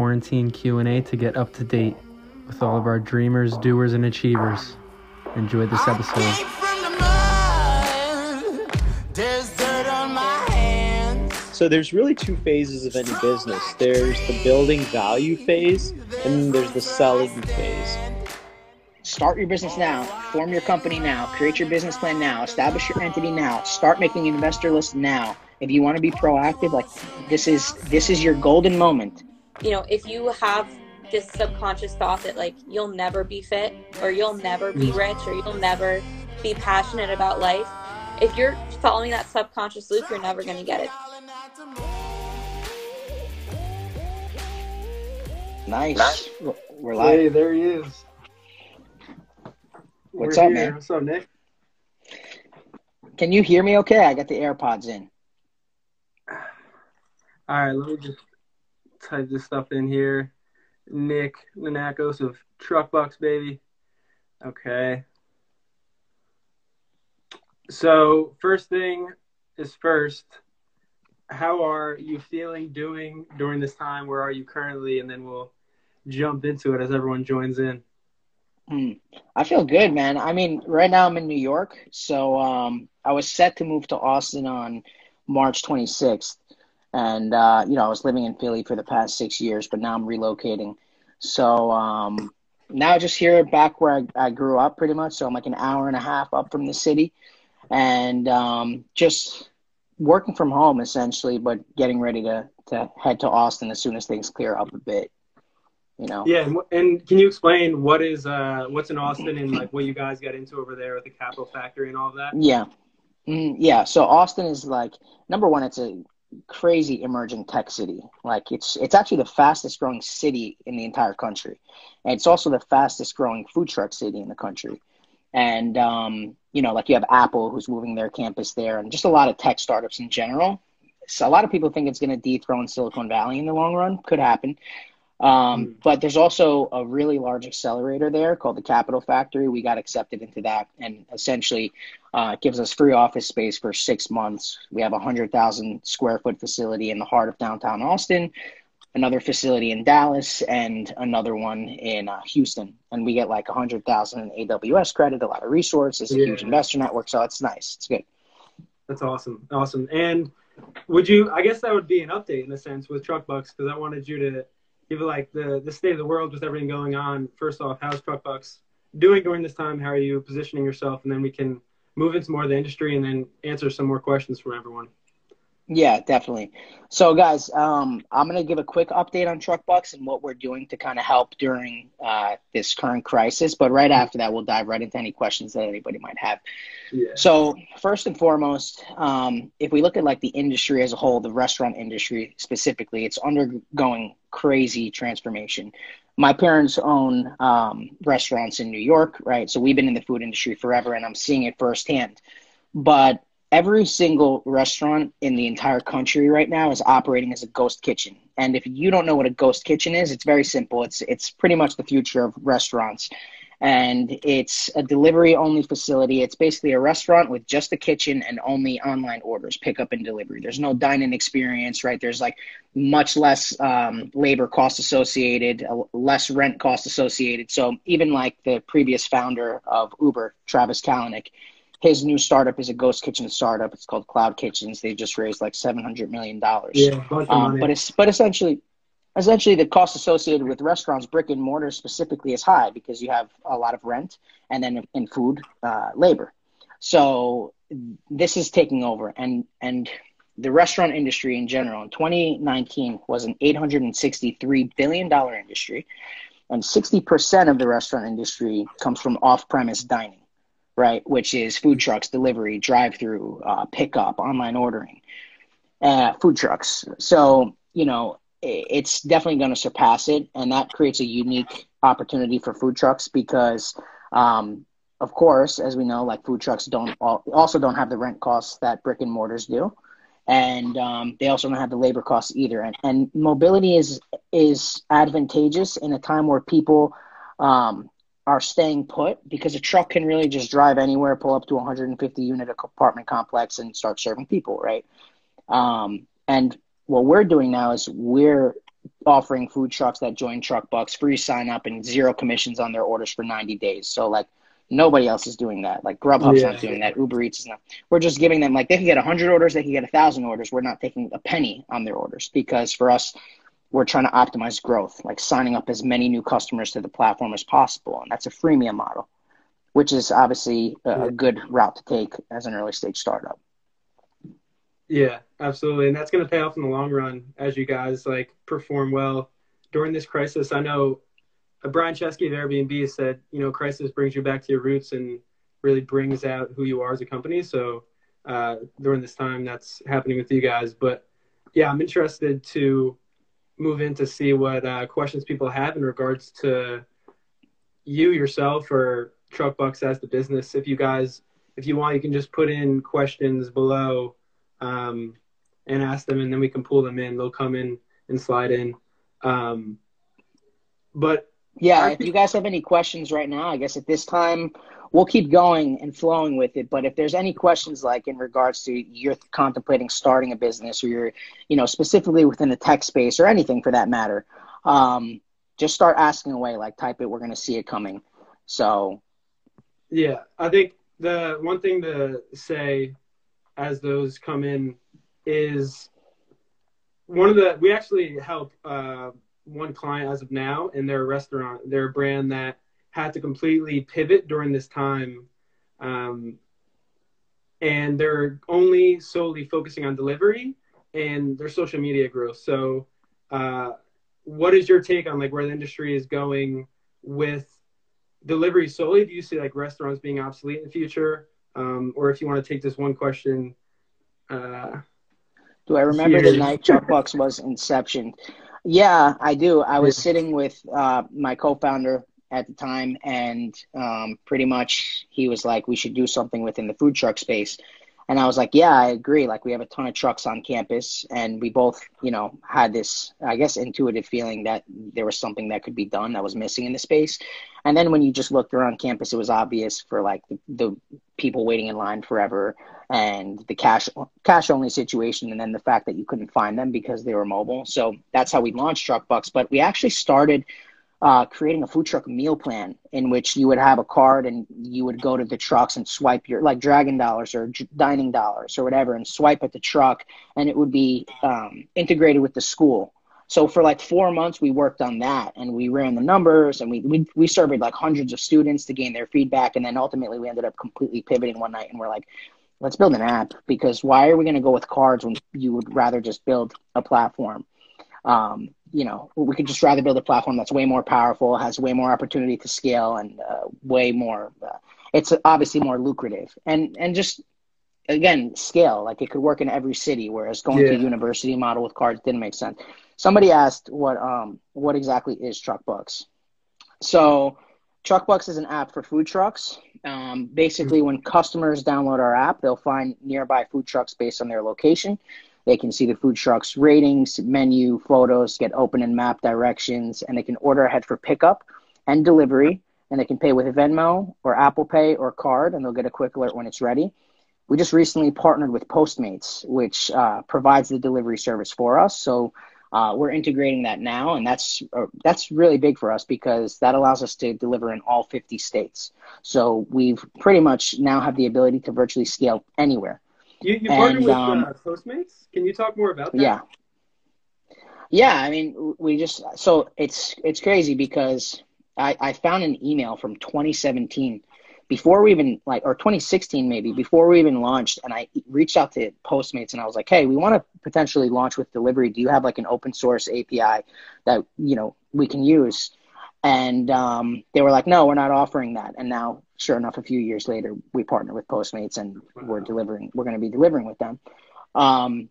quarantine Q&A to get up to date with all of our dreamers, doers, and achievers. Enjoy this episode. So there's really two phases of any business. There's the building value phase, and then there's the selling phase. Start your business now. Form your company now. Create your business plan now. Establish your entity now. Start making an investor list now. If you want to be proactive, like this is this is your golden moment. You know, if you have this subconscious thought that like you'll never be fit or you'll never be mm. rich or you'll never be passionate about life, if you're following that subconscious loop, you're never going to get it. Nice. We're live. Hey, there he is. What's We're up, here. man? What's up, Nick? Can you hear me okay? I got the AirPods in. All right, let me just type this stuff in here. Nick Nanakos of Truck Bucks, baby. Okay. So, first thing is first. How are you feeling doing during this time? Where are you currently? And then we'll jump into it as everyone joins in. Hmm. I feel good, man. I mean, right now I'm in New York, so um, I was set to move to Austin on March 26th, and uh, you know I was living in Philly for the past six years, but now I'm relocating. So um, now just here, back where I, I grew up, pretty much. So I'm like an hour and a half up from the city, and um, just working from home essentially, but getting ready to to head to Austin as soon as things clear up a bit. You know. Yeah, and, and can you explain what is uh what's in Austin and like what you guys got into over there with the Capital Factory and all of that? Yeah. Mm, yeah. So Austin is like number one, it's a crazy emerging tech city. Like it's it's actually the fastest growing city in the entire country. And it's also the fastest growing food truck city in the country. And um, you know, like you have Apple who's moving their campus there and just a lot of tech startups in general. So a lot of people think it's gonna dethrone Silicon Valley in the long run. Could happen. Um, but there's also a really large accelerator there called the Capital Factory. We got accepted into that, and essentially uh, it gives us free office space for six months. We have a hundred thousand square foot facility in the heart of downtown Austin, another facility in Dallas, and another one in uh, Houston. And we get like a hundred thousand in AWS credit, a lot of resources, a Yeah. huge investor network. So it's nice. It's good. That's awesome, awesome. And would you? I guess that would be an update in a sense with Truck Bucks because I wanted you to give like the the state of the world with everything going on. First off, how's Truck Bucks doing during this time? How are you positioning yourself? And then we can move into more of the industry and then answer some more questions from everyone. Yeah, definitely. So, guys, um, I'm going to give a quick update on Truck Bucks and what we're doing to kind of help during uh, this current crisis. But right after that, we'll dive right into any questions that anybody might have. Yeah. So, first and foremost, um, if we look at like the industry as a whole, the restaurant industry specifically, it's undergoing crazy transformation. My parents own um, restaurants in New York, right? So we've been in the food industry forever, and I'm seeing it firsthand. But every single restaurant in the entire country right now is operating as a ghost kitchen. And if you don't know what a ghost kitchen is, it's very simple. It's it's pretty much the future of restaurants. And it's a delivery only facility. It's basically a restaurant with just a kitchen and only online orders, pickup and delivery. There's no dine-in experience, right? There's like much less um, labor cost associated, less rent cost associated. So even like the previous founder of Uber, Travis Kalanick, his new startup is a ghost kitchen startup. It's called Cloud Kitchens. They just raised like seven hundred million dollars. Yeah, a bunch of Um, but it's but essentially, essentially the cost associated with restaurants, brick and mortar specifically, is high because you have a lot of rent and then in food, uh, labor. So this is taking over, and and the restaurant industry in general in 2019 was an 863 billion dollar industry, and 60 percent of the restaurant industry comes from off-premise dining right? Which is food trucks, delivery, drive through, uh, pickup, online ordering, uh, food trucks. So, you know, it's definitely going to surpass it. And that creates a unique opportunity for food trucks because, um, of course, as we know, like food trucks don't al- also don't have the rent costs that brick and mortars do. And um, they also don't have the labor costs either. And, and mobility is is advantageous in a time where people um, are staying put because a truck can really just drive anywhere, pull up to a 150 unit apartment complex, and start serving people, right? Um, and what we're doing now is we're offering food trucks that join Truck Bucks free sign up and zero commissions on their orders for 90 days. So like nobody else is doing that. Like Grubhub's Yeah. not doing that. Uber Eats is not. We're just giving them like they can get 100 orders, they can get 1,000 orders. We're not taking a penny on their orders because for us, we're trying to optimize growth, like signing up as many new customers to the platform as possible, and that's a freemium model, which is obviously a, Yeah. good route to take as an early stage startup. Yeah, absolutely, and that's going to pay off in the long run as you guys like perform well during this crisis. I know uh, Brian Chesky of Airbnb said, you know, crisis brings you back to your roots and really brings out who you are as a company. So uh, during this time, that's happening with you guys. But yeah, I'm interested to move in to see what uh, questions people have in regards to you yourself or Truck Bucks as the business. If you guys, if you want, you can just put in questions below um, and ask them, and then we can pull them in. They'll come in and slide in. Um, but Yeah, if you guys have any questions right now, I guess at this time we'll keep going and flowing with it. But if there's any questions like in regards to you're contemplating starting a business or you're, you know, specifically within the tech space or anything for that matter, um, just start asking away. Like type it, we're gonna see it coming. So yeah, I think the one thing to say as those come in is one of the we actually help uh, one client as of now in their restaurant, their brand that had to completely pivot during this time. Um, and they're only solely focusing on delivery and their social media growth. So, uh, what is your take on like where the industry is going with delivery solely? Do you see like restaurants being obsolete in the future? Um, or if you want to take this one question, uh, Do I remember the night Truck Bucks was inception? Yeah, I do. I was sitting with uh, my co-founder at the time, and um, pretty much he was like, "We should do something within the food truck space." And I was like, "Yeah, I agree. Like, we have a ton of trucks on campus, and we both, you know, had this, I guess, intuitive feeling that there was something that could be done that was missing in the space." And then when you just looked around campus, it was obvious for like the, the people waiting in line forever and the cash cash only situation and then the fact that you couldn't find them because they were mobile so that's how we launched truck bucks but we actually started uh, creating a food truck meal plan in which you would have a card and you would go to the trucks and swipe your like dragon dollars or dining dollars or whatever and swipe at the truck and it would be um, integrated with the school. So for like four months we worked on that and we ran the numbers and we, we we surveyed like hundreds of students to gain their feedback and then ultimately we ended up completely pivoting one night and we're like let's build an app because why are we going to go with cards when you would rather just build a platform? Um, you know we could just rather build a platform that's way more powerful has way more opportunity to scale and uh, way more uh, it's obviously more lucrative. And and just again scale like it could work in every city whereas going to Yeah. a university model with cards didn't make sense. Somebody asked what um what exactly is truckbucks so truckbucks is an app for food trucks. Um, basically when customers download our app they'll find nearby food trucks based on their location they can see the food trucks ratings menu photos get open and map directions and they can order ahead for pickup and delivery and they can pay with venmo or apple pay or card and they'll get a quick alert when it's ready. We just recently partnered with postmates which uh, provides the delivery service for us. So uh, we're integrating that now and that's uh, that's really big for us because that allows us to deliver in all 50 states. So we've pretty much now have the ability to virtually scale anywhere you, you partnered And, with um, uh, Postmates. Can you talk more about that? yeah. Yeah i mean we just so it's it's crazy because i i found an email from 2017 before we even like or 2016 maybe before we even launched and i reached out to postmates and i was like hey we want to potentially launch with delivery. Do you have like an open source api that you know we can use? And um, they were like no we're not offering that. And now sure enough a few years later we partner with postmates and we're delivering we're going to be delivering with them. Um,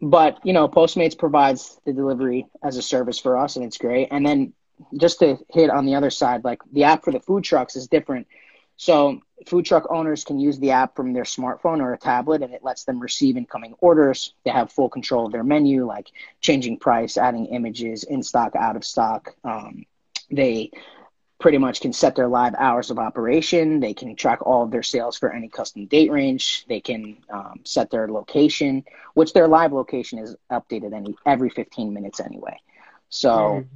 but you know postmates provides the delivery as a service for us and it's great. And then just to hit on the other side like the app for the food trucks is different. So food truck owners can use the app from their smartphone or a tablet and it lets them receive incoming orders. They have full control of their menu like changing price adding images in stock out of stock um, they pretty much can set their live hours of operation. They can track all of their sales for any custom date range. They can um, set their location, which their live location is updated any every 15 minutes anyway. So, Mm.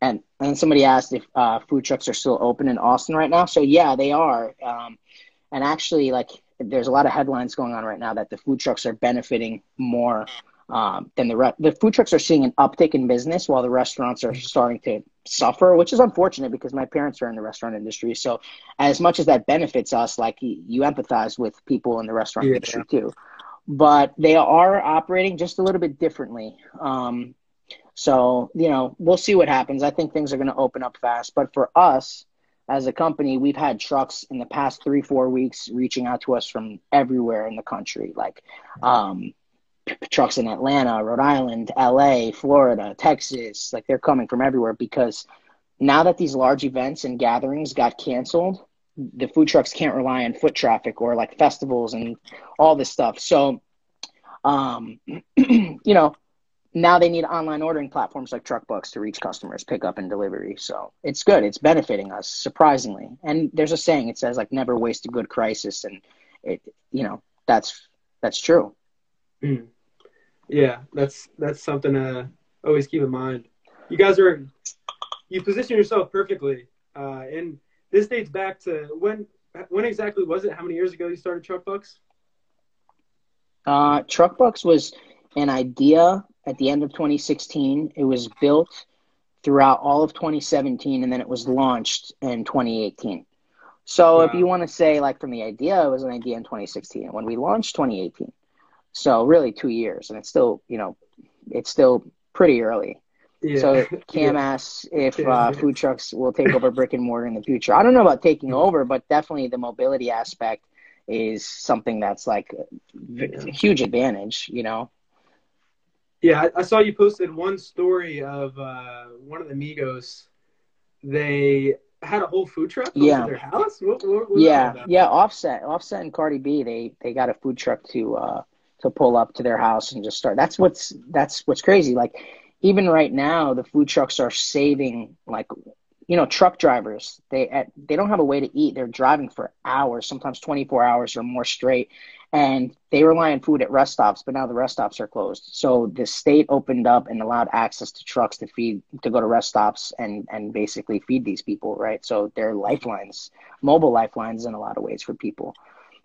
and and somebody asked if uh, food trucks are still open in Austin right now. So yeah, they are. Um, and actually, like, there's a lot of headlines going on right now that the food trucks are benefiting more um, than the re- the food trucks are seeing an uptick in business while the restaurants are starting to suffer, which is unfortunate because my parents are in the restaurant industry. So as much as that benefits us, like you, you empathize with people in the restaurant Yeah. industry too. But they are operating just a little bit differently. Um, so you know, we'll see what happens. I think things are going to open up fast. But for us as a company, we've had trucks in the past three, four weeks reaching out to us from everywhere in the country, like um, trucks in Atlanta, Rhode Island, LA, Florida, Texas. Like they're coming from everywhere because now that these large events and gatherings got canceled, the food trucks can't rely on foot traffic or like festivals and all this stuff. So, um, you know, now they need online ordering platforms like Truckbucks to reach customers, pickup and delivery. So it's good. It's benefiting us surprisingly. And there's a saying it says like never waste a good crisis, and it you know that's that's true. Mm. Yeah, that's that's something to always keep in mind. You guys are you position yourself perfectly, uh, and this dates back to when when exactly was it? How many years ago you started Truckbucks? Uh, Truckbucks was an idea at the end of 2016. It was built throughout all of 2017, and then it was launched in 2018. So if you want to say like from the idea, it was an idea in 2016. When we launched, 2018. So really two years, and it's still you know it's still pretty early. Yeah. So Cam Yeah. asks if Yeah. uh, food trucks will take over brick and mortar in the future. I don't know about taking over, but definitely the mobility aspect is something that's like a huge advantage. You know. Yeah, I, I saw you posted one story of uh, one of the Migos. They had a whole food truck Yeah. their house. What, what, what Yeah, yeah. Offset, Offset, and Cardi B, they they got a food truck to uh to pull up to their house and just start. That's what's that's what's crazy. Like even right now, the food trucks are saving like you know truck drivers. They at, they don't have a way to eat. They're driving for hours, sometimes twenty four hours or more straight, and they rely on food at rest stops. But now the rest stops are closed. So the state opened up and allowed access to trucks to feed to go to rest stops and and basically feed these people. Right. So they're lifelines mobile lifelines in a lot of ways for people.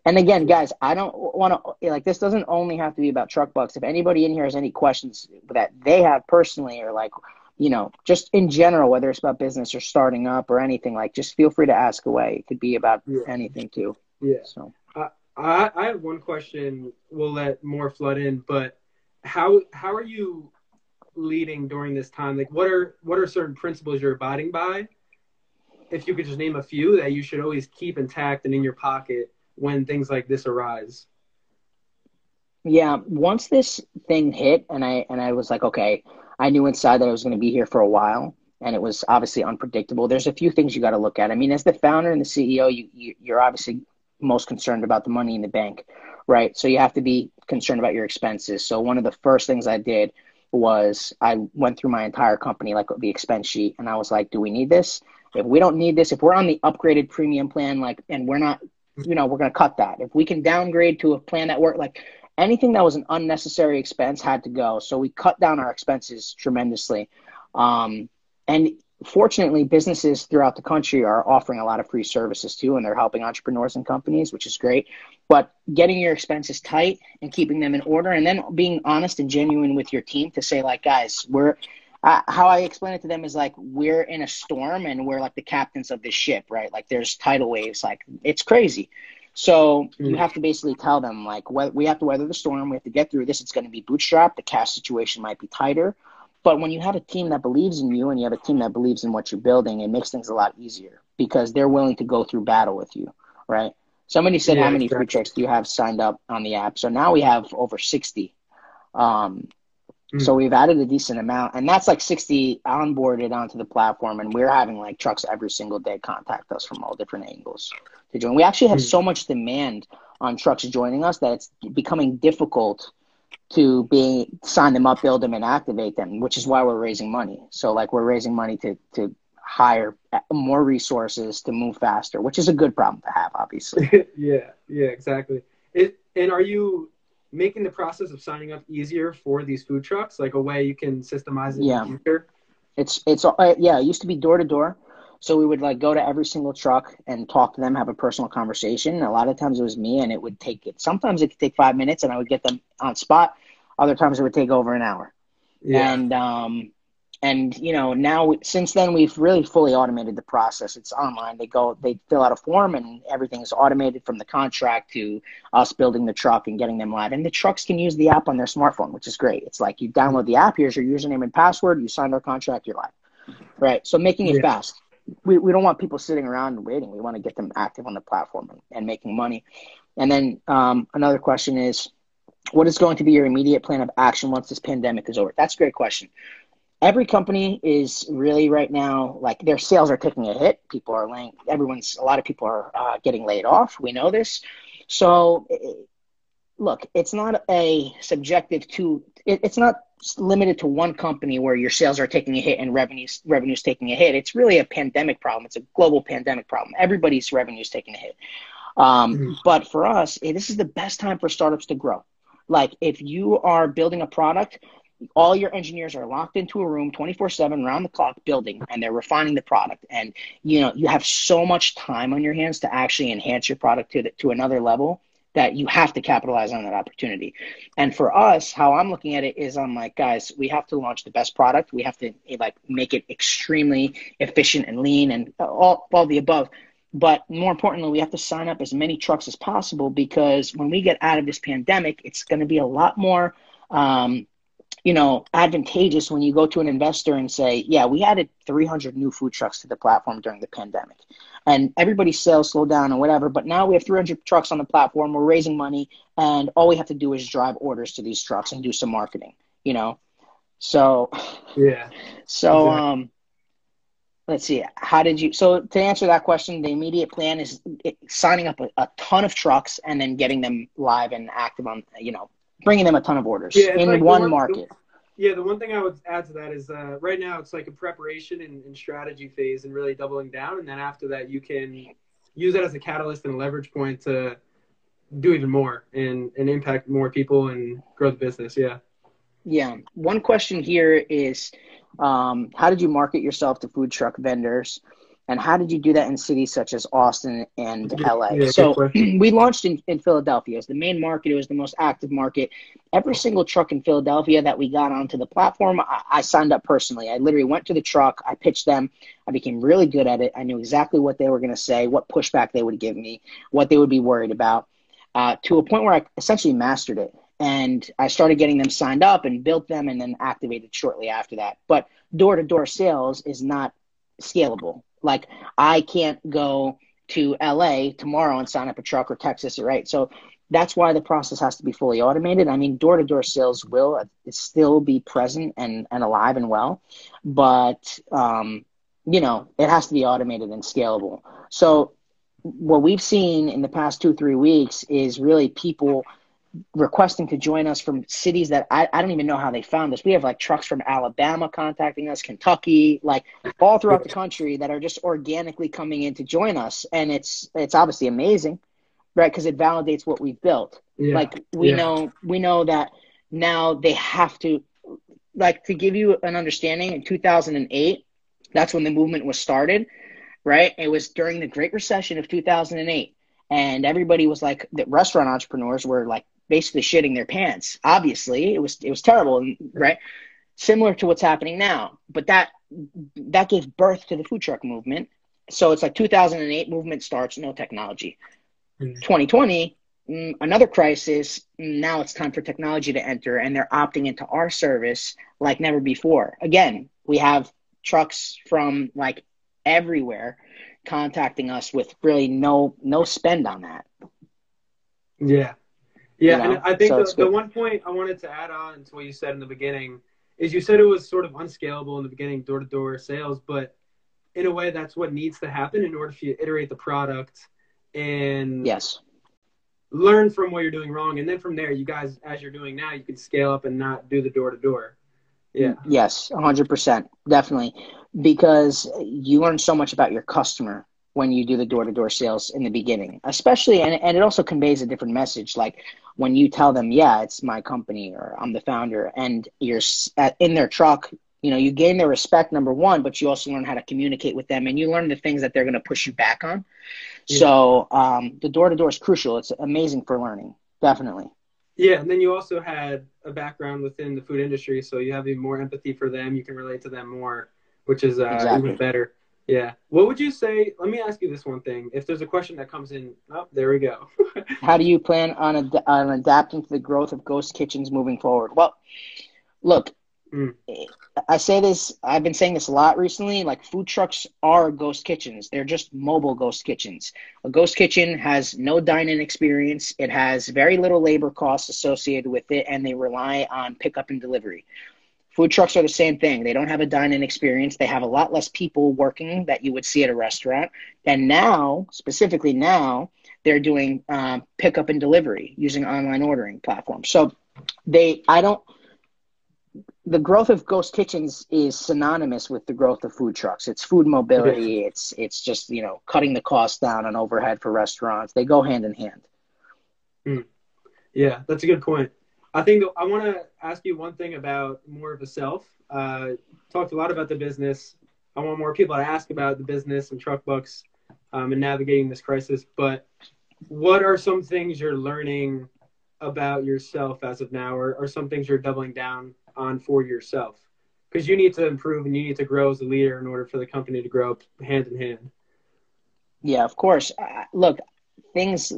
And again, guys, I don't want to like this doesn't only have to be about truck bucks. If anybody in here has any questions that they have personally or like, you know, just in general, whether it's about business or starting up or anything, like just feel free to ask away. It could be about Yeah. anything too. Yeah. So I, I have one question. We'll let more flood in, but how how are you leading during this time? Like, what are what are certain principles you're abiding by? If you could just name a few that you should always keep intact and in your pocket when things like this arise. Yeah, once this thing hit and I and I was like, okay, I knew inside that I was going to be here for a while and it was obviously unpredictable. There's a few things you got to look at. I mean, as the founder and the CEO, you, you you're obviously most concerned about the money in the bank, right? So you have to be concerned about your expenses. So one of the first things I did was I went through my entire company, like the expense sheet, and I was like, do we need this? If we don't need this, if we're on the upgraded premium plan, like, and we're not, you know, we're going to cut that. If we can downgrade to a plan that work, like anything that was an unnecessary expense had to go. So we cut down our expenses tremendously. Um, and fortunately, businesses throughout the country are offering a lot of free services too, and they're helping entrepreneurs and companies, which is great. But getting your expenses tight and keeping them in order, and then being honest and genuine with your team to say, like, guys, we're how I explain it to them is like we're in a storm and we're like the captains of this ship, right? Like there's tidal waves, like it's crazy. So you Mm. have to basically tell them like we we have to weather the storm. We have to get through this. It's going to be bootstrapped. The cash situation might be tighter, but when you have a team that believes in you and you have a team that believes in what you're building, it makes things a lot easier because they're willing to go through battle with you, right? Somebody said, Yeah, "How many exactly. food trucks do you have signed up on the app?" So now we have over sixty. Um, Mm. so we've added a decent amount, and that's like 60 onboarded onto the platform, and we're having like trucks every single day contact us from all different angles to join. We actually have Mm. so much demand on trucks joining us that it's becoming difficult to be sign them up, build them, and activate them, which is why we're raising money. So like we're raising money to to hire more resources to move faster, which is a good problem to have, obviously. yeah, yeah, exactly. It, and are you making the process of signing up easier for these food trucks, like a way you can systemize it Yeah. in the? It's it's uh, yeah. It used to be door to door. So we would like go to every single truck and talk to them, have a personal conversation. A lot of times it was me, and it would take it. Sometimes it could take five minutes, and I would get them on spot. Other times it would take over an hour. Yeah. And um, and you know now since then we've really fully automated the process. It's online. They go, they fill out a form, and everything is automated from the contract to us building the truck and getting them live. And the trucks can use the app on their smartphone, which is great. It's like you download the app. Here's your username and password. You signed our contract. You're live. Right. So making it Yeah. fast we, we don't want people sitting around and waiting. We want to get them active on the platform and, and making money. And then um, another question is, what is going to be your immediate plan of action once this pandemic is over? That's a great question. Every company is really right now like their sales are taking a hit. People are laying. Everyone's a lot of people are uh, getting laid off. We know this. So look, it's not a subjective to. It, it's not limited to one company where your sales are taking a hit and revenues revenues taking a hit. It's really a pandemic problem. It's a global pandemic problem. Everybody's revenues taking a hit. Um, Mhm. But for us, eh, this is the best time for startups to grow. Like if you are building a product, all your engineers are locked into a room 24/7 round the clock building and they're refining the product and you know you have so much time on your hands to actually enhance your product to the, to another level that you have to capitalize on that opportunity. And for us, how I'm looking at it is I'm like, guys, we have to launch the best product. We have to like make it extremely efficient and lean and all, all the above. But more importantly, we have to sign up as many trucks as possible because when we get out of this pandemic, it's going to be a lot more, um, you know, advantageous when you go to an investor and say, yeah, we added 300 new food trucks to the platform during the pandemic and everybody's sales slowed down or whatever. But now we have 300 trucks on the platform. We're raising money, and all we have to do is drive orders to these trucks and do some marketing. You know, so Yeah. so Exactly. um, let's see. How did you? So to answer that question, the immediate plan is signing up a, a ton of trucks and then getting them live and active on. You know, bringing them a ton of orders Yeah, in like one one- market. Yeah, the one thing I would add to that is uh, right now it's like a preparation and, and strategy phase and really doubling down. And then after that, you can use that as a catalyst and a leverage point to do even more and, and impact more people and grow the business. Yeah. Yeah. One question here is um, how did you market yourself to food truck vendors? And how did you do that in cities such as Austin and LA? yeah, so we launched in, in Philadelphia. It was the main market, it was the most active market. Every single truck in Philadelphia that we got onto the platform, I, I signed up personally. I literally went to the truck, I pitched them, I became really good at it. I knew exactly what they were going to say, what pushback they would give me, what they would be worried about, uh, to a point where I essentially mastered it and I started getting them signed up and built them and then activated shortly after that. But door to door sales is not scalable. Like I can't go to LA tomorrow and sign up a truck or Texas, right? So that's why the process has to be fully automated. I mean, door to door sales will uh, still be present and, and alive and well, but um, you know, it has to be automated and scalable. So what we've seen in the past two, three weeks is really people requesting to join us from cities that I, I don't even know how they found us. We have like trucks from Alabama contacting us, Kentucky, like all throughout the country that are just organically coming in to join us. And it's it's obviously amazing, right? Because it validates what we've built. Yeah. Like we Yeah. know we know that now they have to like to give you an understanding in 2008 that's when the movement was started right it was during the great recession of 2008 and everybody was like the restaurant entrepreneurs were like basically shitting their pants. Obviously it was it was terrible right? Similar to what's happening now but that that gave birth to the food truck movement. So it's like 2008 movement starts no technology. Mhm. 2020 mm, another crisis mm, now it's time for technology to enter and they're opting into our service like never before. Again we have trucks from like everywhere contacting us with really no no spend on that. Yeah. Yeah. You know? And I think So the, the one point I wanted to add on to what you said in the beginning is you said it was sort of unscalable in the beginning, door to door sales, but in a way, that's what needs to happen in order for you to iterate the product and yes learn from what you're doing wrong. And then from there, you guys, as you're doing now, you can scale up and not do the door to door. Yeah. Yes, 100%. Definitely. Because you learn so much about your customer when you do the door to door sales in the beginning, especially, and, and it also conveys a different message. Like when you tell them, yeah, it's my company or I'm the founder, and you're in their truck You know, you gain their respect, number one, but you also learn how to communicate with them and you learn the things that they're going to push you back on. Yeah. So um, the door to door is crucial. It's amazing for learning, definitely. Yeah, and then you also had a background within the food industry, so you have even more empathy for them. You can relate to them more, which is uh, exactly. even better. Yeah. What would you say? Let me ask you this one thing. If there's a question that comes in, oh, there we go. How do you plan on, ad- on adapting to the growth of ghost kitchens moving forward? Well, look, mm. I say this, I've been saying this a lot recently. Like, food trucks are ghost kitchens, they're just mobile ghost kitchens. A ghost kitchen has no dine in experience, it has very little labor costs associated with it, and they rely on pickup and delivery. Food trucks are the same thing. They don't have a dine-in experience. They have a lot less people working that you would see at a restaurant. And now, specifically now, they're doing um, pickup and delivery using online ordering platforms. So they, I don't. The growth of ghost kitchens is synonymous with the growth of food trucks. It's food mobility. It's it's just you know cutting the cost down on overhead for restaurants. They go hand in hand. Mm. Yeah, that's a good point. I think I want to ask you one thing about more of a self. Uh, talked a lot about the business. I want more people to ask about the business and truck bucks um, and navigating this crisis. But what are some things you're learning about yourself as of now, or, or some things you're doubling down on for yourself? Because you need to improve and you need to grow as a leader in order for the company to grow hand in hand. Yeah, of course. Uh, look, things.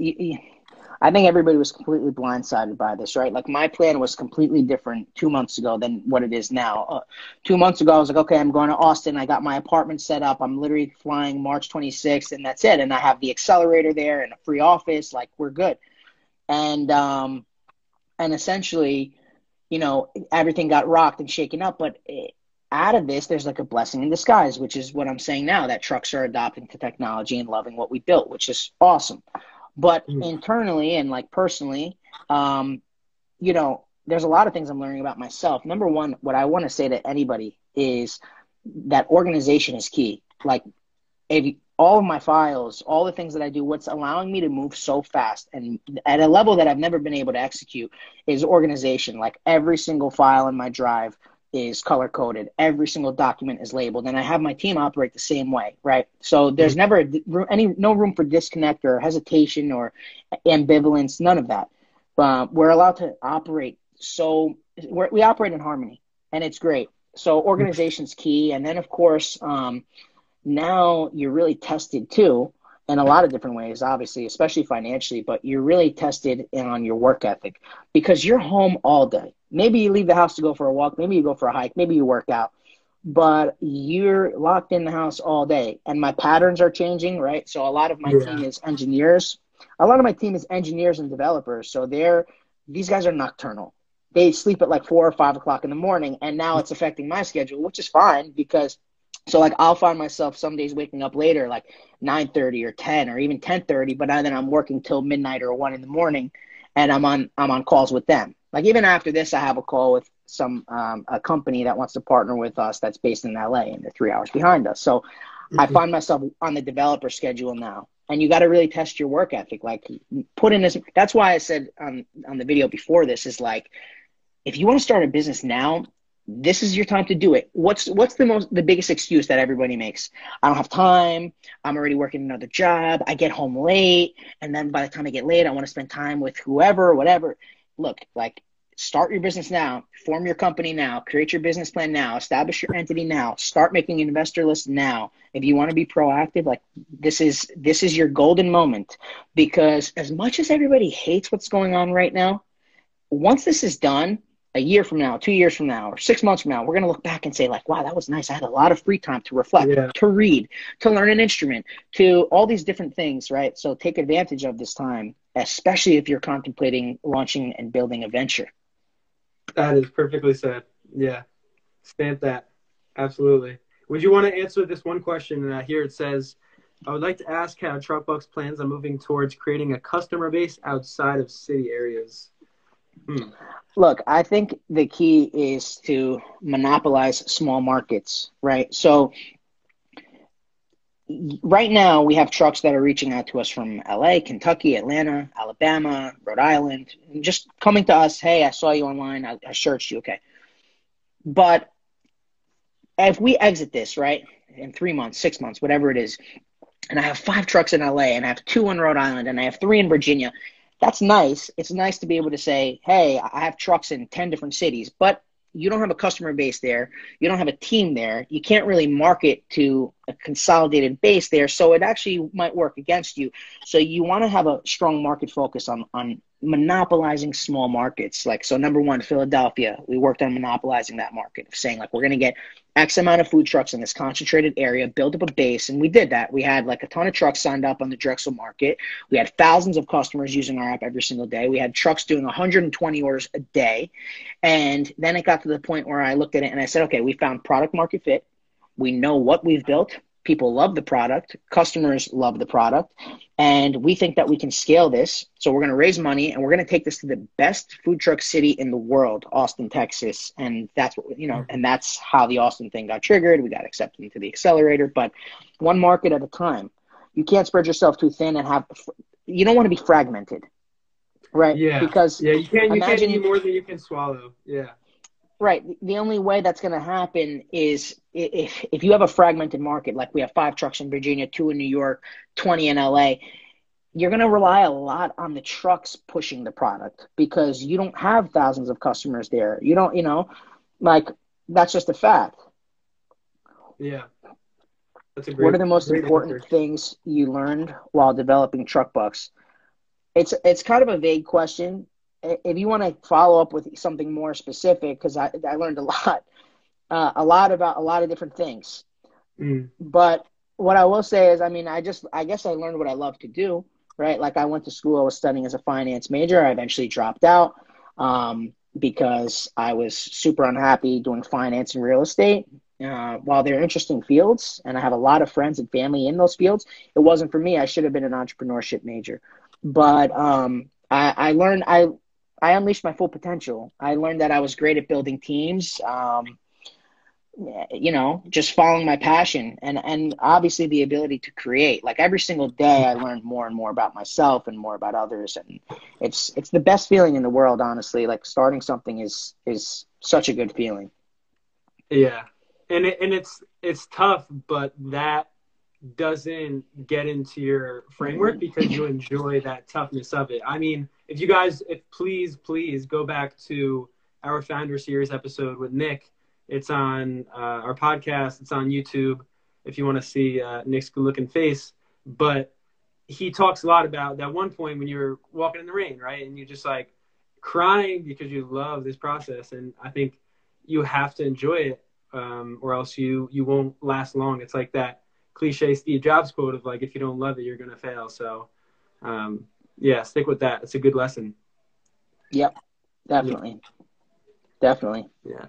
I think everybody was completely blindsided by this, right? Like my plan was completely different two months ago than what it is now. Uh, two months ago, I was like, okay, I'm going to Austin. I got my apartment set up. I'm literally flying March 26th, and that's it. And I have the accelerator there and a free office. Like we're good. And um, and essentially, you know, everything got rocked and shaken up. But it, out of this, there's like a blessing in disguise, which is what I'm saying now. That trucks are adopting to technology and loving what we built, which is awesome. But mm. internally and like personally, um, you know, there's a lot of things I'm learning about myself. Number one, what I want to say to anybody is that organization is key. Like, if all of my files, all the things that I do, what's allowing me to move so fast and at a level that I've never been able to execute is organization. Like every single file in my drive is color coded. Every single document is labeled, and I have my team operate the same way, right? So there's never any no room for disconnect or hesitation or ambivalence, none of that. Uh, we're allowed to operate so we operate in harmony, and it's great. So organization's key, and then of course um, now you're really tested too in a lot of different ways, obviously, especially financially, but you're really tested on your work ethic because you're home all day Maybe you leave the house to go for a walk. Maybe you go for a hike. Maybe you work out. But you're locked in the house all day. And my patterns are changing, right? So a lot of my yeah. team is engineers. A lot of my team is engineers and developers. So they're these guys are nocturnal. They sleep at like four or five o'clock in the morning, and now it's affecting my schedule, which is fine because so like I'll find myself some days waking up later, like nine thirty or ten or even ten thirty, but then I'm working till midnight or one in the morning, and I'm on I'm on calls with them. Like even after this, I have a call with some um, a company that wants to partner with us that's based in LA, and they're three hours behind us. So mm-hmm. I find myself on the developer schedule now, and you got to really test your work ethic. Like put in this. That's why I said on on the video before this is like, if you want to start a business now, this is your time to do it. What's what's the most the biggest excuse that everybody makes? I don't have time. I'm already working another job. I get home late, and then by the time I get late, I want to spend time with whoever, or whatever look, like start your business now, form your company now, create your business plan now, establish your entity now, start making investor list now. If you want to be proactive, like this is this is your golden moment because as much as everybody hates what's going on right now, once this is done, a year from now, two years from now, or six months from now, we're going to look back and say, like, wow, that was nice. I had a lot of free time to reflect, yeah. to read, to learn an instrument, to all these different things, right? So take advantage of this time, especially if you're contemplating launching and building a venture. That is perfectly said. Yeah. Stamp that. Absolutely. Would you want to answer this one question? And uh, here it says, I would like to ask how Truckbucks plans on moving towards creating a customer base outside of city areas. Hmm. Look, I think the key is to monopolize small markets, right? So right now we have trucks that are reaching out to us from LA, Kentucky, Atlanta, Alabama, Rhode Island, just coming to us, hey, I saw you online, I, I searched you, okay. But if we exit this right in three months, six months, whatever it is, and I have five trucks in LA and I have two in Rhode Island and I have three in Virginia, that's nice. It's nice to be able to say, hey, I have trucks in 10 different cities, but you don't have a customer base there. You don't have a team there. You can't really market to a consolidated base there. So it actually might work against you. So you want to have a strong market focus on, on monopolizing small markets. Like, so number one, Philadelphia, we worked on monopolizing that market, saying like, we're going to get X amount of food trucks in this concentrated area, build up a base. And we did that. We had like a ton of trucks signed up on the Drexel market. We had thousands of customers using our app every single day. We had trucks doing 120 orders a day. And then it got to the point where I looked at it and I said, okay, we found product market fit. We know what we've built people love the product, customers love the product, and we think that we can scale this. So we're going to raise money and we're going to take this to the best food truck city in the world, Austin, Texas, and that's what you know, mm-hmm. and that's how the Austin thing got triggered. We got accepted into the accelerator, but one market at a time. You can't spread yourself too thin and have. You don't want to be fragmented, right? Yeah. Because yeah, you can't you can't imagine- eat more than you can swallow. Yeah. Right. The only way that's going to happen is if if you have a fragmented market, like we have five trucks in Virginia, two in New York, twenty in LA. You're going to rely a lot on the trucks pushing the product because you don't have thousands of customers there. You don't, you know, like that's just a fact. Yeah. That's a great. what are the most important answer. things you learned while developing truck bucks it's it's kind of a vague question if you want to follow up with something more specific because I, I learned a lot uh, a lot about a lot of different things. Mm. but what i will say is i mean i just i guess i learned what i love to do right? Like i went to school i was studying as a finance major. I eventually dropped out um, because i was super unhappy doing finance and real estate uh, while they're interesting fields and i have a lot of friends and family in those fields. It wasn't for me. I should have been an entrepreneurship major. But um, I, I learned i i unleashed my full potential. I learned that i was great at building teams um, you know just following my passion and and obviously the ability to create. Like every single day i learned more and more about myself and more about others and it's it's the best feeling in the world honestly. Like starting something is is such a good feeling. Yeah, and it, and it's it's tough, but that doesn't get into your framework because you enjoy that toughness of it. I mean, if you guys, if please, please go back to our founder series episode with Nick. It's on uh, our podcast. It's on YouTube if you want to see uh, Nick's good-looking face. But he talks a lot about that one point when you're walking in the rain, right? And you're just like crying because you love this process. And I think you have to enjoy it um, or else you you won't last long. It's like that cliche Steve Jobs quote of like, if you don't love it, you're gonna fail. So, um, yeah, stick with that. It's a good lesson. yep. Definitely. Definitely. Yeah,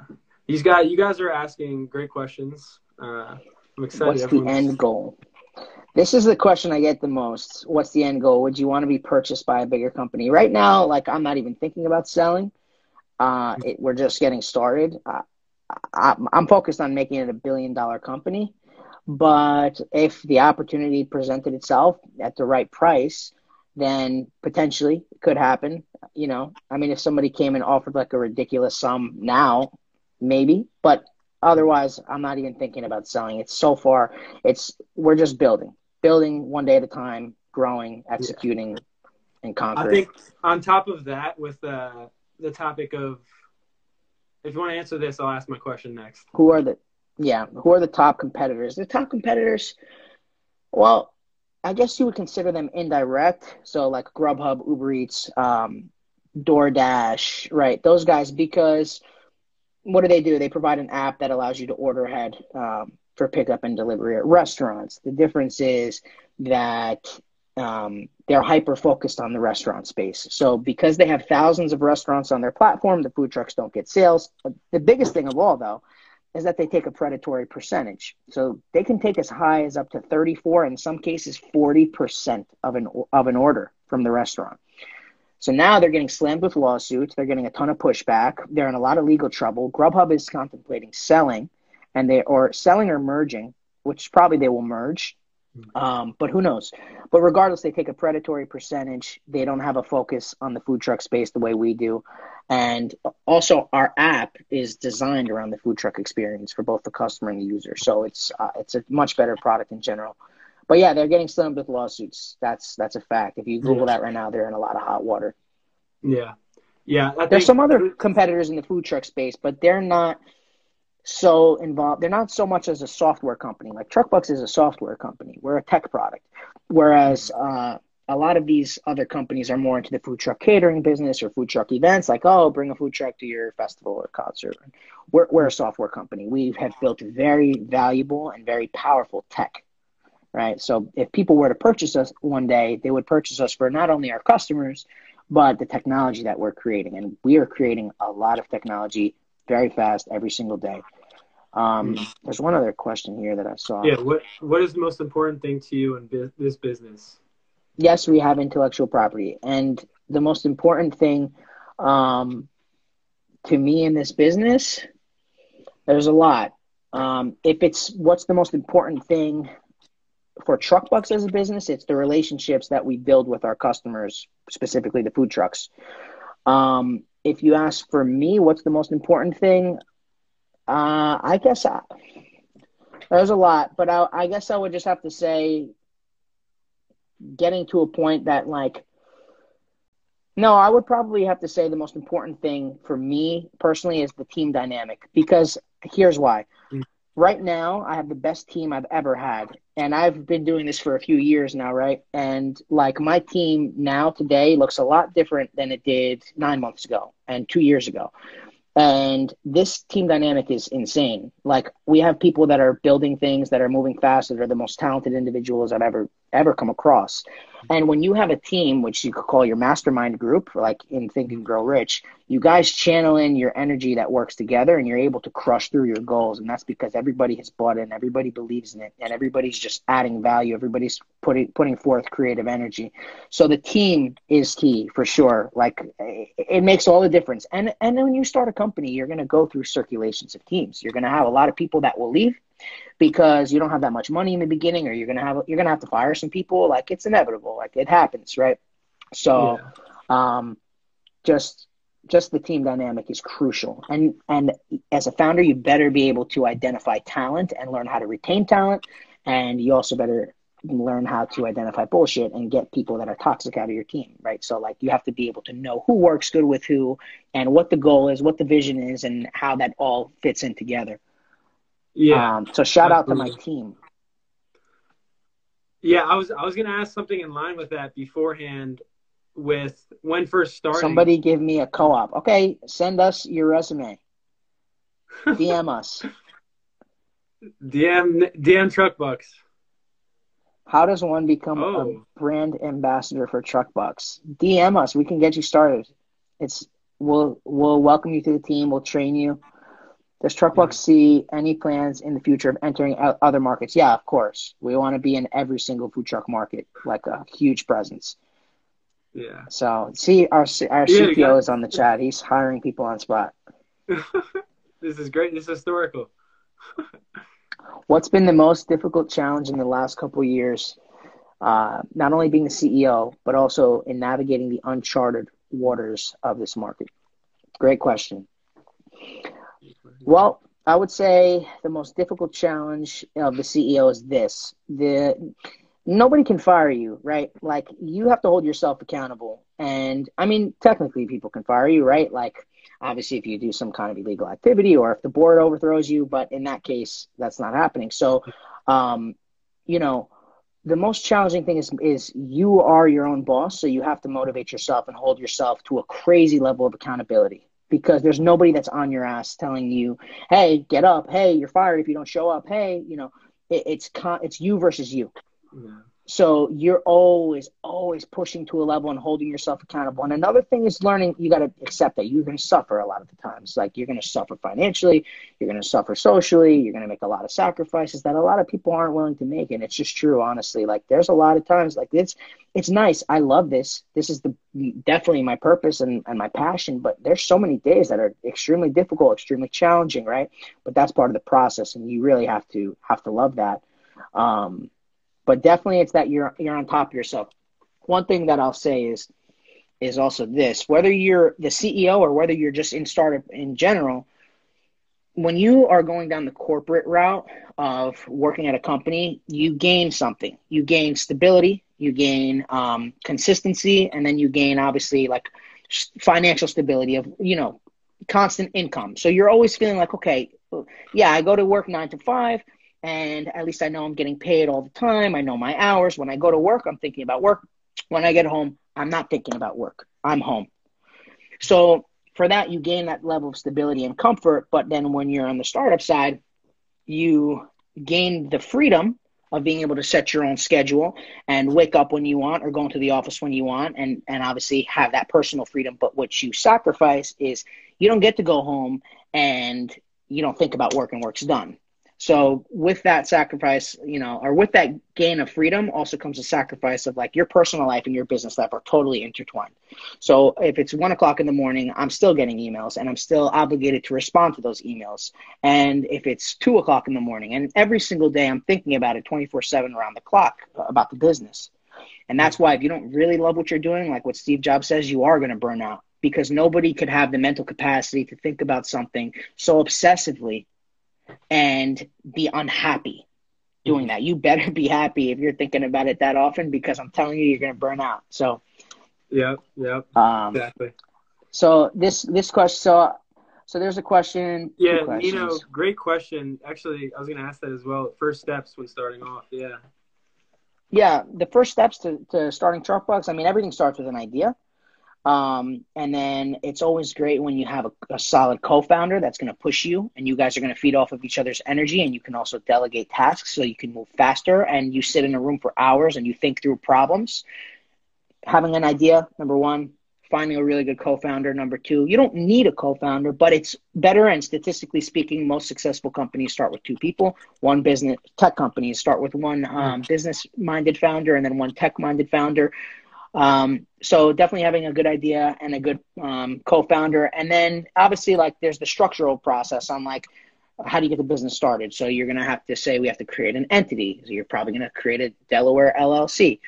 these guys, you guys are asking great questions. Uh, I'm excited. what's the end goal? This is the question i get the most. What's the end goal? Would you want to be purchased by a bigger company? Right now like i'm not even thinking about selling. Uh, it, we're just getting started. Uh, I, i'm focused on making it a billion dollar company but if the opportunity presented itself at the right price then potentially it could happen you know i mean if somebody came and offered like a ridiculous sum now maybe but otherwise i'm not even thinking about selling it's so far it's we're just building building one day at a time growing executing and conquering. I think on top of that, with uh, the topic of, if you want to answer this, I'll ask my question next. who are the yeah who are the top competitors the top competitors well i guess you would consider them indirect so like grubhub uber eats um, doordash right those guys because what do they do they provide an app that allows you to order ahead um, for pickup and delivery at restaurants the difference is that um, they're hyper focused on the restaurant space. So because they have thousands of restaurants on their platform, the food trucks don't get sales. The biggest thing of all, though, is that they take a predatory percentage. So they can take as high as up to 34, in some cases 40% of an of an order from the restaurant. So now they're getting slammed with lawsuits. They're getting a ton of pushback. They're in a lot of legal trouble. Grubhub is contemplating selling, and they or selling or merging, which probably they will merge. Um, but who knows? But regardless, they take a predatory percentage. They don't have a focus on the food truck space the way we do. And also, our app is designed around the food truck experience for both the customer and the user. So it's uh, it's a much better product in general. But yeah, they're getting slammed with lawsuits. That's that's a fact. If you Google Yeah. that right now, they're in a lot of hot water. Yeah, yeah. There's some other competitors in the food truck space, but they're not so involved. They're not so much as a software company. Like Truckbucks is a software company. We're a tech product, whereas uh, a lot of these other companies are more into the food truck catering business or food truck events. Like, oh, bring a food truck to your festival or concert. We're we're a software company. We have built very valuable and very powerful tech. Right. So if people were to purchase us one day, they would purchase us for not only our customers, but the technology that we're creating. And we are creating a lot of technology very fast every single day. Um, there's one other question here that I saw. Yeah. What What is the most important thing to you in bu- this business? Yes, we have intellectual property. And the most important thing um, to me in this business, there's a lot. Um, if it's what's the most important thing for Truckbucks as a business, it's the relationships that we build with our customers, specifically the food trucks. Um, if you ask for me, what's the most important thing? Uh, I guess I, there's a lot, but I, I guess I would just have to say getting to a point that like no i would probably have to say the most important thing for me personally is the team dynamic because here's why. Mm. right now i have the best team i've ever had and i've been doing this for a few years now right? And like my team now today looks a lot different than it did nine months ago and two years ago and this team dynamic is insane. Like we have people that are building things that are moving fast that are the most talented individuals i've ever ever come across. And when you have a team which you could call your mastermind group like in think and grow rich you guys channel in your energy that works together and you're able to crush through your goals. And that's because everybody has bought in. Everybody believes in it. And everybody's just adding value. Everybody's putting putting forth creative energy. So the team is key for sure. Like it it makes all the difference. And and then when you start a company you're going to go through circulations of teams. You're going to have a lot of people that will leave because you don't have that much money in the beginning or you're going to have you're going to have to fire some people. Like it's inevitable. Like it happens right? So um just just the team dynamic is crucial. And and as a founder you better be able to identify talent and learn how to retain talent. And you also better learn how to identify bullshit and get people that are toxic out of your team right? So like you have to be able to know who works good with who and what the goal is what the vision is and how that all fits in together. Yeah. um, so shout out to my team. Yeah, I was I was gonna ask something in line with that beforehand. With when first starting, somebody give me a co-op okay send us your resume dm us DM DM truck bucks. How does one become Oh. a brand ambassador for Truckbucks? DM us. We can get you started. It's we'll we'll welcome you to the team. We'll train you. Does Truckbucks see any plans in the future of entering other markets? Yeah, of course. We want to be in every single food truck market, like a huge presence. Yeah. So, see, our our Yeah, CPO is on the chat. He's hiring people on spot. this is great. This is historical. What's been the most difficult challenge in the last couple of years? Uh, not only being the CEO, but also in navigating the uncharted waters of this market. Great question. Well, I would say the most difficult challenge of the CEO is this: the nobody can fire you, right? Like you have to hold yourself accountable. And I mean, technically, people can fire you, right? Like obviously, if you do some kind of illegal activity or if the board overthrows you, but in that case, that's not happening. So, um, you know. The most challenging thing is is you are your own boss, so you have to motivate yourself and hold yourself to a crazy level of accountability because there's nobody that's on your ass telling you, "Hey, get up! Hey, you're fired if you don't show up! Hey, you know, it, it's con- it's you versus you." So you're always, always pushing to a level and holding yourself accountable. And another thing is learning, you got to accept that you're going to suffer a lot of the times. Like you're going to suffer financially, you're going to suffer socially, you're going to make a lot of sacrifices that a lot of people aren't willing to make. And it's just true, honestly. Like there's a lot of times like it's, it's nice. I love this. This is the definitely my purpose and, and my passion, but there's so many days that are extremely difficult, extremely challenging, right? But that's part of the process. And you really have to, have to love that. Um, but definitely it's that you're you're on top of yourself. One thing that I'll say is is also this whether you're the CEO or whether you're just in startup in general, when you are going down the corporate route of working at a company, you gain something. You gain stability, you gain um, consistency, and then you gain obviously like financial stability of you know constant income. So you're always feeling like, okay, yeah, I go to work nine to five, and at least I know I'm getting paid all the time. I know my hours. When I go to work, I'm thinking about work. When I get home, I'm not thinking about work. I'm home. So for that, you gain that level of stability and comfort. But then when you're on the startup side, you gain the freedom of being able to set your own schedule and wake up when you want or go into the office when you want and, and obviously have that personal freedom. But what you sacrifice is you don't get to go home and you don't think about work and work's done. So with that sacrifice, you know, or with that gain of freedom also comes a sacrifice of like your personal life and your business life are totally intertwined. So if it's one o'clock in the morning, I'm still getting emails and I'm still obligated to respond to those emails. And if it's two o'clock in the morning and every single day I'm thinking about it 24 seven around the clock about the business. And that's why if you don't really love what you're doing, like what Steve Jobs says, you are going to burn out because nobody could have the mental capacity to think about something so obsessively and be unhappy doing that. You better be happy if you're thinking about it that often because I'm telling you, you're going to burn out. So, yeah, yeah, um, exactly. So this this question, so so there's a question. Yeah, Nino, great question. Actually, I was going to ask that as well. First steps when starting off. Yeah. Yeah, the first steps to, to starting Truckbucks. I mean, everything starts with an idea. Um, and then it's always great when you have a, a solid co-founder that's going to push you and you guys are going to feed off of each other's energy and you can also delegate tasks so you can move faster and you sit in a room for hours and you think through problems. Having an idea, number one, finding a really good co-founder, number two, you don't need a co-founder, but it's better and statistically speaking, most successful companies start with two people. One business tech companies start with one um, business-minded founder and then one tech-minded founder um, so definitely having a good idea and a good um, co-founder, and then obviously like there's the structural process on like how do you get the business started. So you're gonna have to say we have to create an entity. So you're probably gonna create a Delaware LLC,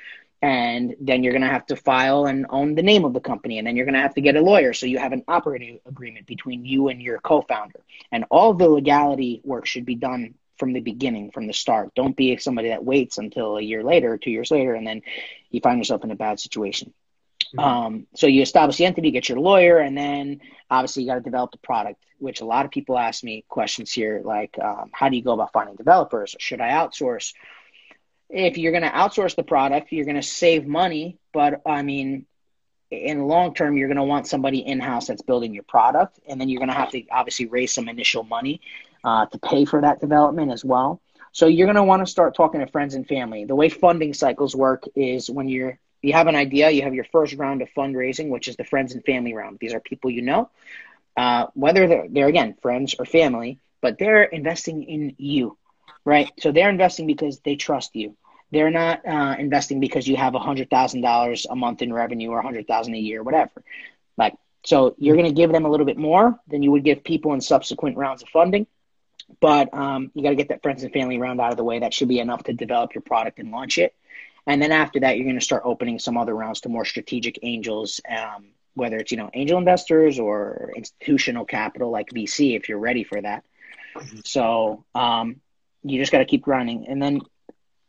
and then you're gonna have to file and own the name of the company, and then you're gonna have to get a lawyer. So you have an operating agreement between you and your co-founder, and all the legality work should be done from the beginning, from the start. Don't be somebody that waits until a year later, two years later, and then you find yourself in a bad situation. Mm-hmm. Um, so you establish the entity, get your lawyer, and then obviously you got to develop the product. Which a lot of people ask me questions here, like um, how do you go about finding developers? Should I outsource? If you're going to outsource the product, you're going to save money, but I mean, in the long term, you're going to want somebody in house that's building your product, and then you're going to have to obviously raise some initial money uh, to pay for that development as well. So you're going to want to start talking to friends and family. The way funding cycles work is when you're you have an idea, you have your first round of fundraising, which is the friends and family round. These are people you know, uh, whether they're, they're again friends or family, but they're investing in you, right? So they're investing because they trust you. They're not uh, investing because you have hundred thousand dollars a month in revenue or a hundred thousand a year, whatever. Like so, you're going to give them a little bit more than you would give people in subsequent rounds of funding. But um, you got to get that friends and family round out of the way. That should be enough to develop your product and launch it. And then after that, you're going to start opening some other rounds to more strategic angels, um, whether it's you know angel investors or institutional capital like VC, if you're ready for that. So um, you just got to keep grinding. And then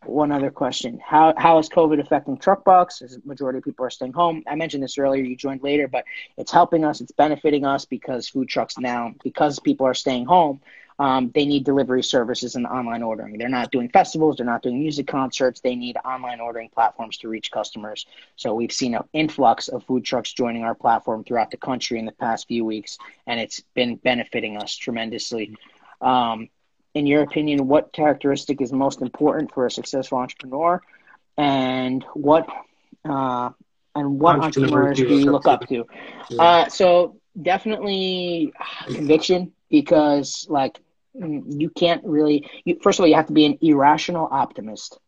one other question: How how is COVID affecting Truckbucks? As majority of people are staying home. I mentioned this earlier. You joined later, but it's helping us. It's benefiting us because food trucks now, because people are staying home, um, they need delivery services and online ordering. They're not doing festivals, they're not doing music concerts. They need online ordering platforms to reach customers. So we've seen an influx of food trucks joining our platform throughout the country in the past few weeks, and it's been benefiting us tremendously. Um, in your opinion, what characteristic is most important for a successful entrepreneur, and what uh, and what entrepreneurs do you look up to? Uh, so definitely conviction because like you can't really you, first of all you have to be an irrational optimist.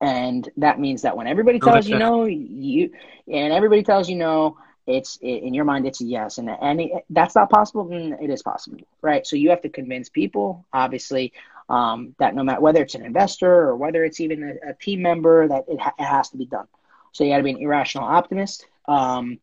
And that means that when everybody tells you no you and everybody tells you no it's in your mind it's a yes. And and that's not possible then it is possible right? So you have to convince people obviously um, that no matter whether it's an investor or whether it's even a, a team member that it, ha- it, has to be done. So you got to be an irrational optimist um,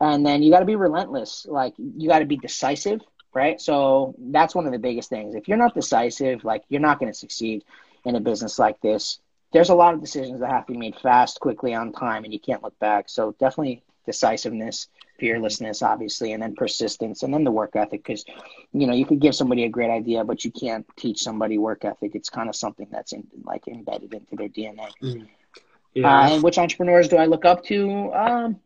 and then you got to be relentless. Like you got to be decisive, right? So that's one of the biggest things. If you're not decisive, like you're not going to succeed in a business like this. There's a lot of decisions that have to be made fast, quickly, on time, and you can't look back. So definitely decisiveness, fearlessness, obviously, and then persistence, and then the work ethic. Because you know you could give somebody a great idea, but you can't teach somebody work ethic. It's kind of something that's in, like embedded into their DNA. Mm. Yeah. Uh, and which entrepreneurs do I look up to? Um,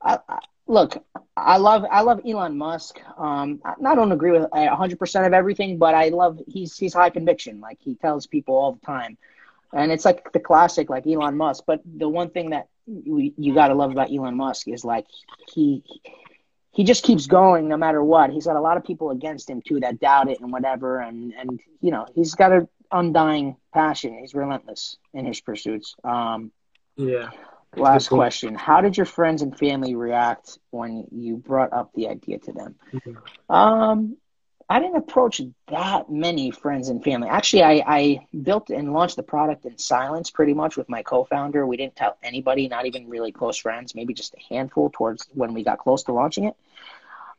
I, I, look, I love I love Elon Musk. Um, I don't agree with hundred percent of everything, but I love he's he's high conviction. Like he tells people all the time, and it's like the classic like Elon Musk. But the one thing that you, you got to love about Elon Musk is like he he just keeps going no matter what. He's got a lot of people against him too that doubt it and whatever, and and you know he's got an undying passion. He's relentless in his pursuits. Um, yeah. Last question. How did your friends and family react when you brought up the idea to them? Mm-hmm. Um, I didn't approach that many friends and family. Actually, I, I built and launched the product in silence pretty much with my co founder. We didn't tell anybody, not even really close friends, maybe just a handful towards when we got close to launching it.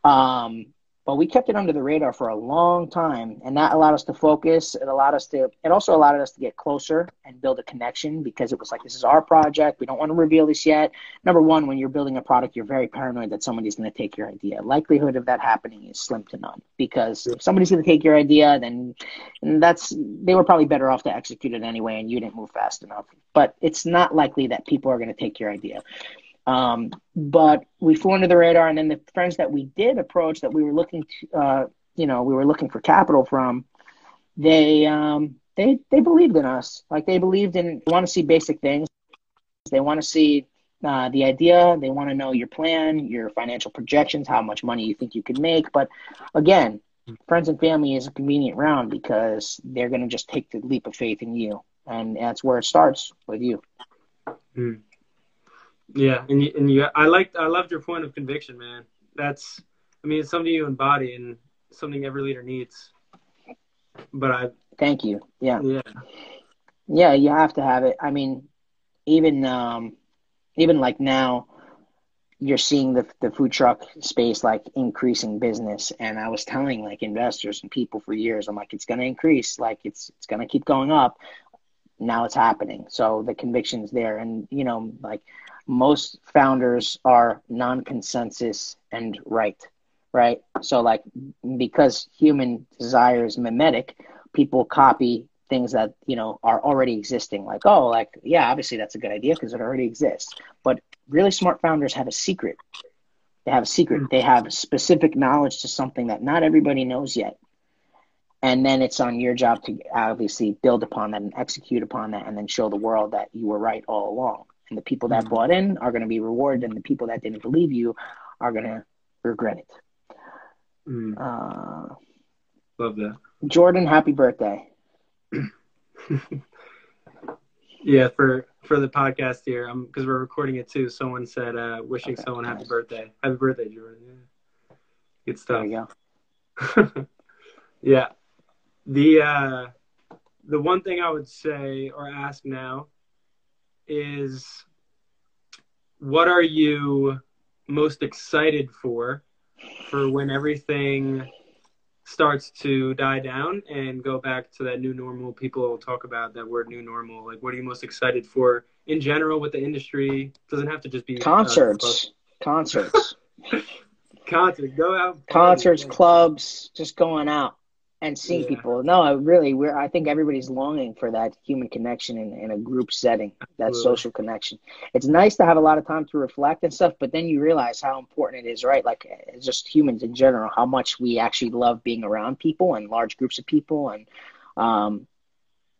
Um, but we kept it under the radar for a long time and that allowed us to focus. It allowed us to it also allowed us to get closer and build a connection because it was like this is our project. We don't want to reveal this yet. Number one when you're building a product you're very paranoid that somebody's going to take your idea. Likelihood of that happening is slim to none because if somebody's going to take your idea then that's they were probably better off to execute it anyway and you didn't move fast enough. But it's not likely that people are going to take your idea um, but we flew under the radar, and then the friends that we did approach that we were looking to, uh, you know, we were looking for capital from, they um, they they believed in us. Like they believed in want to see basic things. They want to see uh, the idea. They want to know your plan, your financial projections, how much money you think you can make. But again, friends and family is a convenient round because they're going to just take the leap of faith in you, and that's where it starts with you. Mm. Yeah, and you, and you, I liked, I loved your point of conviction, man. That's, I mean, it's something you embody and something every leader needs. But I. Thank you. Yeah. Yeah. Yeah, you have to have it. I mean, even, um, even like now, you're seeing the the food truck space like increasing business and i was telling like investors and people for years i'm like it's going to increase like it's it's going to keep going up now it's happening so the conviction's there and you know like most founders are non-consensus and right right? So like because human desire is mimetic people copy things that you know are already existing. Like oh like yeah obviously that's a good idea because it already exists. But really smart founders have a secret. They have a secret. Mm-hmm. They have specific knowledge to something that not everybody knows yet. And then it's on your job to obviously build upon that and execute upon that and then show the world that you were right all along and the people that mm-hmm. bought in are going to be rewarded, and the people that didn't believe you are going to regret it. Mm. Uh, Love that. Jordan, happy birthday. yeah, for for the podcast here, um, because we're recording it too. Someone said, uh, wishing okay, someone nice. happy birthday. Happy birthday, Jordan. Yeah. Good stuff. There you go. yeah. The uh, the one thing I would say or ask now is what are you most excited for for when everything starts to die down and go back to that new normal people talk about that word new normal? Like what are you most excited for in general with the industry? Doesn't have to just be concerts. uh, concerts. Concerts. Go out concerts clubs just going out and seeing yeah. people. No, I really, we're. I think everybody's longing for that human connection in, in a group setting, that Absolutely. social connection. It's nice to have a lot of time to reflect and stuff, but then you realize how important it is, right? Like just humans in general, how much we actually love being around people and large groups of people. And um,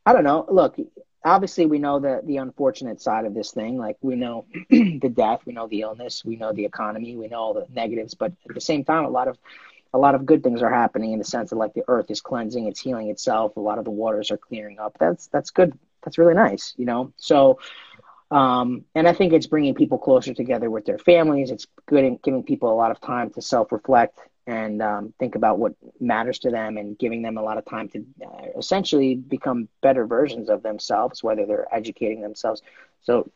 I don't know. Look, obviously, we know the the unfortunate side of this thing. Like we know the death, we know the illness, we know the economy, we know all the negatives, but at the same time, a lot of a lot of good things are happening in the sense that like the earth is cleansing, it's healing itself. A lot of the waters are clearing up. That's that's good. That's really nice, you know. So, um, and I think it's bringing people closer together with their families. It's good in giving people a lot of time to self reflect and um, think about what matters to them, and giving them a lot of time to uh, essentially become better versions of themselves, whether they're educating themselves. So,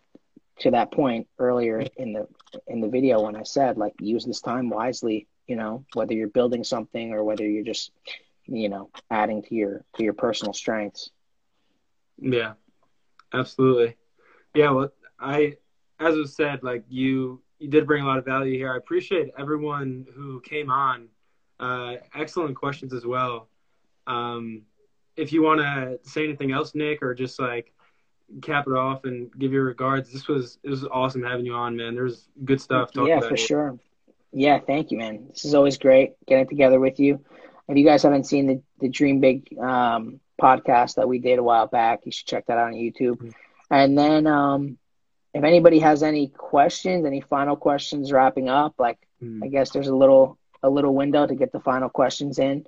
to that point earlier in the in the video when I said like use this time wisely, you know, whether you're building something or whether you're just, you know, adding to your to your personal strengths. Yeah, absolutely. Yeah, well, I, as was said, like you, you did bring a lot of value here. I appreciate everyone who came on. Uh, excellent questions as well. Um, if you want to say anything else, Nick, or just like cap it off and give your regards, this was it was awesome having you on, man. There's good stuff. yeah, for sure. Yeah, thank you, man. This is always great getting together with you. If you guys haven't seen the the Dream Big um, podcast that we did a while back, you should check that out on YouTube. Mm-hmm. And then, um, if anybody has any questions, any final questions, wrapping up, like mm-hmm. I guess there's a little a little window to get the final questions in.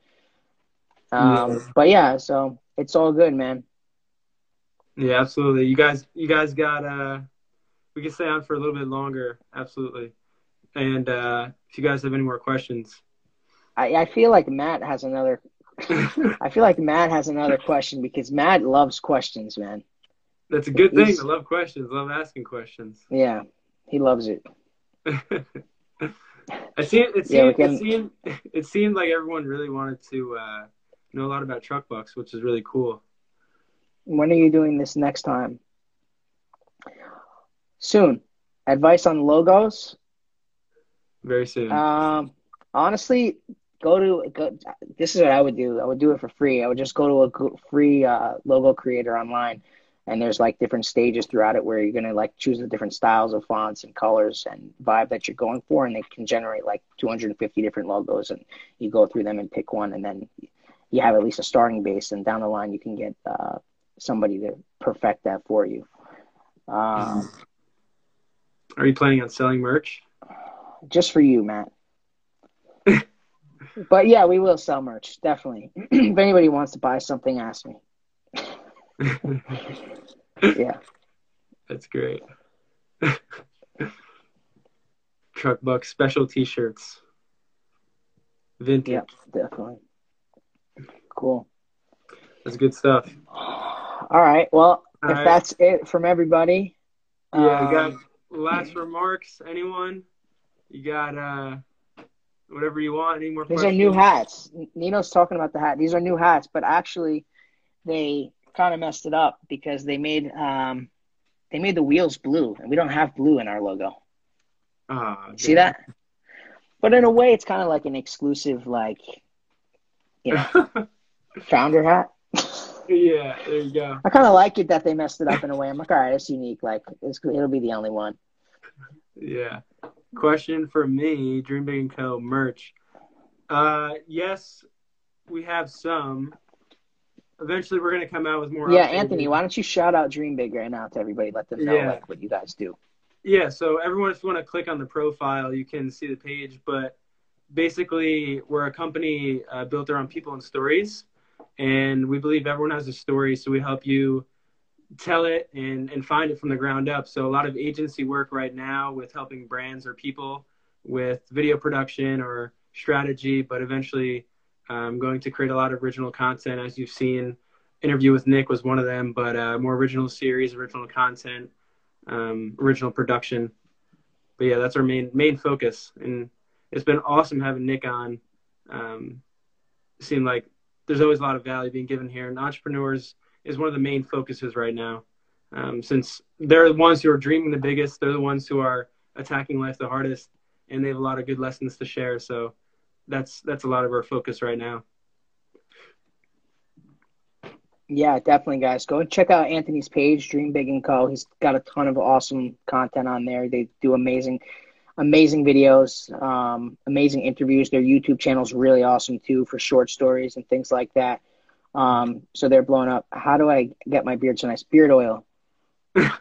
Um, yeah. But yeah, so it's all good, man. Yeah, absolutely. You guys, you guys got. uh We can stay on for a little bit longer. Absolutely. And uh if you guys have any more questions, I, I feel like Matt has another. I feel like Matt has another question because Matt loves questions, man. That's a good thing. He's, I love questions. I love asking questions. Yeah, he loves it. I see. It seemed, yeah, can... it seemed. It seemed like everyone really wanted to uh, know a lot about truck bucks, which is really cool. When are you doing this next time? Soon. Advice on logos. Very soon. Um, honestly, go to go, this is what I would do. I would do it for free. I would just go to a free uh, logo creator online, and there's like different stages throughout it where you're gonna like choose the different styles of fonts and colors and vibe that you're going for, and they can generate like 250 different logos, and you go through them and pick one, and then you have at least a starting base, and down the line you can get uh, somebody to perfect that for you. Um, Are you planning on selling merch? Just for you, Matt. but yeah, we will sell merch definitely. if anybody wants to buy something, ask me. yeah, that's great. Truck Buck special T-shirts. Vintage. Yep, definitely. Cool. That's good stuff. All right. Well, All if right. that's it from everybody. Yeah, um, um, last remarks? Anyone? You got uh whatever you want. Any more These questions? are new hats. Nino's talking about the hat. These are new hats, but actually they kind of messed it up because they made um they made the wheels blue and we don't have blue in our logo. Ah, See that? But in a way it's kind of like an exclusive like you know founder hat. yeah, there you go. I kind of like it that they messed it up in a way. I'm like, all right, it's unique. Like, it's, it'll be the only one. Yeah. Question for me, Dream Big and Co. merch. Uh, yes, we have some. Eventually, we're gonna come out with more. Yeah, Anthony, why don't you shout out Dream Big right now to everybody? Let them know yeah. like what you guys do. Yeah, so everyone, if you want to click on the profile, you can see the page. But basically, we're a company uh, built around people and stories and we believe everyone has a story so we help you tell it and, and find it from the ground up. So a lot of agency work right now with helping brands or people with video production or strategy but eventually i'm going to create a lot of original content. As you've seen interview with nick was one of them but uh, more original series original content um, original production. But yeah that's our main main focus. And it's been awesome having nick on. Um, seemed like there's always a lot of value being given here, and entrepreneurs is one of the main focuses right now. Um, since they're the ones who are dreaming the biggest, they're the ones who are attacking life the hardest, and they have a lot of good lessons to share. So that's that's a lot of our focus right now. Yeah, definitely, guys. Go and check out Anthony's page, Dream Big and Co. He's got a ton of awesome content on there. They do amazing amazing videos, um, amazing interviews. Their YouTube channel is really awesome too for short stories and things like that. Um, so they're blown up. How do I get my beard so nice? Beard oil. beard,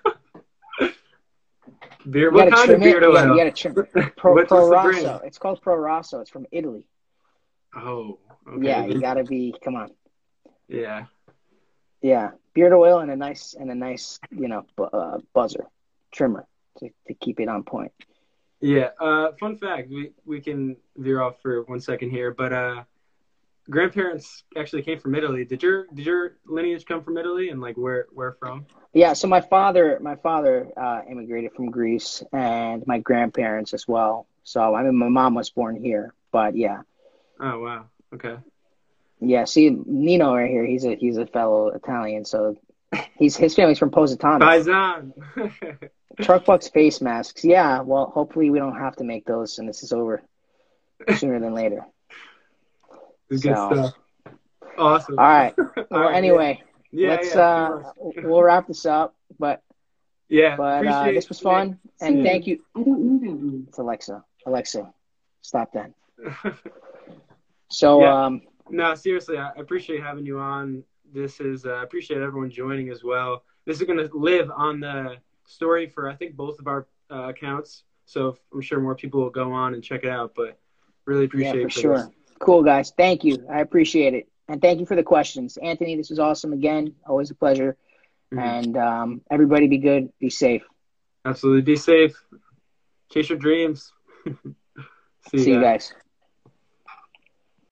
what kind of beard it. oil? Yeah, you gotta trim. Pro, Proraso. It's called Proraso. It's from Italy. Oh, okay. Yeah, you gotta be. Come on. Yeah. Yeah, beard oil and a nice and a nice, you know, uh, buzzer trimmer to, to keep it on point. Yeah. Uh, fun fact: we we can veer off for one second here, but uh, grandparents actually came from Italy. Did your did your lineage come from Italy and like where where from? Yeah, so my father, my father uh, immigrated from Greece, and my grandparents as well. So I mean, my mom was born here, but yeah, Oh wow. Okay. yeah. See, Nino right here, he's a he's a fellow Italian, so he's his family's from Positano. Paisan. Truck Bucks face masks. Yeah, well, hopefully we don't have to make those, and this is over sooner than later. Good So- stuff. Awesome. All right. All Well, right, anyway, yeah, let's yeah, uh, of we'll wrap this up. But yeah. but uh, this was fun, and Yeah. thank you. I don't know that one. It's Alexa. Alexa, stop that. So Yeah. um, no, seriously, I appreciate having you on. This is uh, I appreciate everyone joining as well. This is going to live on the story for I think both of our uh, accounts. So I'm sure more people will go on and check it out. But really appreciate yeah, for it sure. this. Cool guys, thank you. I appreciate it, and thank you for the questions, Anthony. This was awesome again. Always a pleasure. Mhm. And um, everybody, be good, be safe. Absolutely. Be safe. Chase your dreams. See you guys.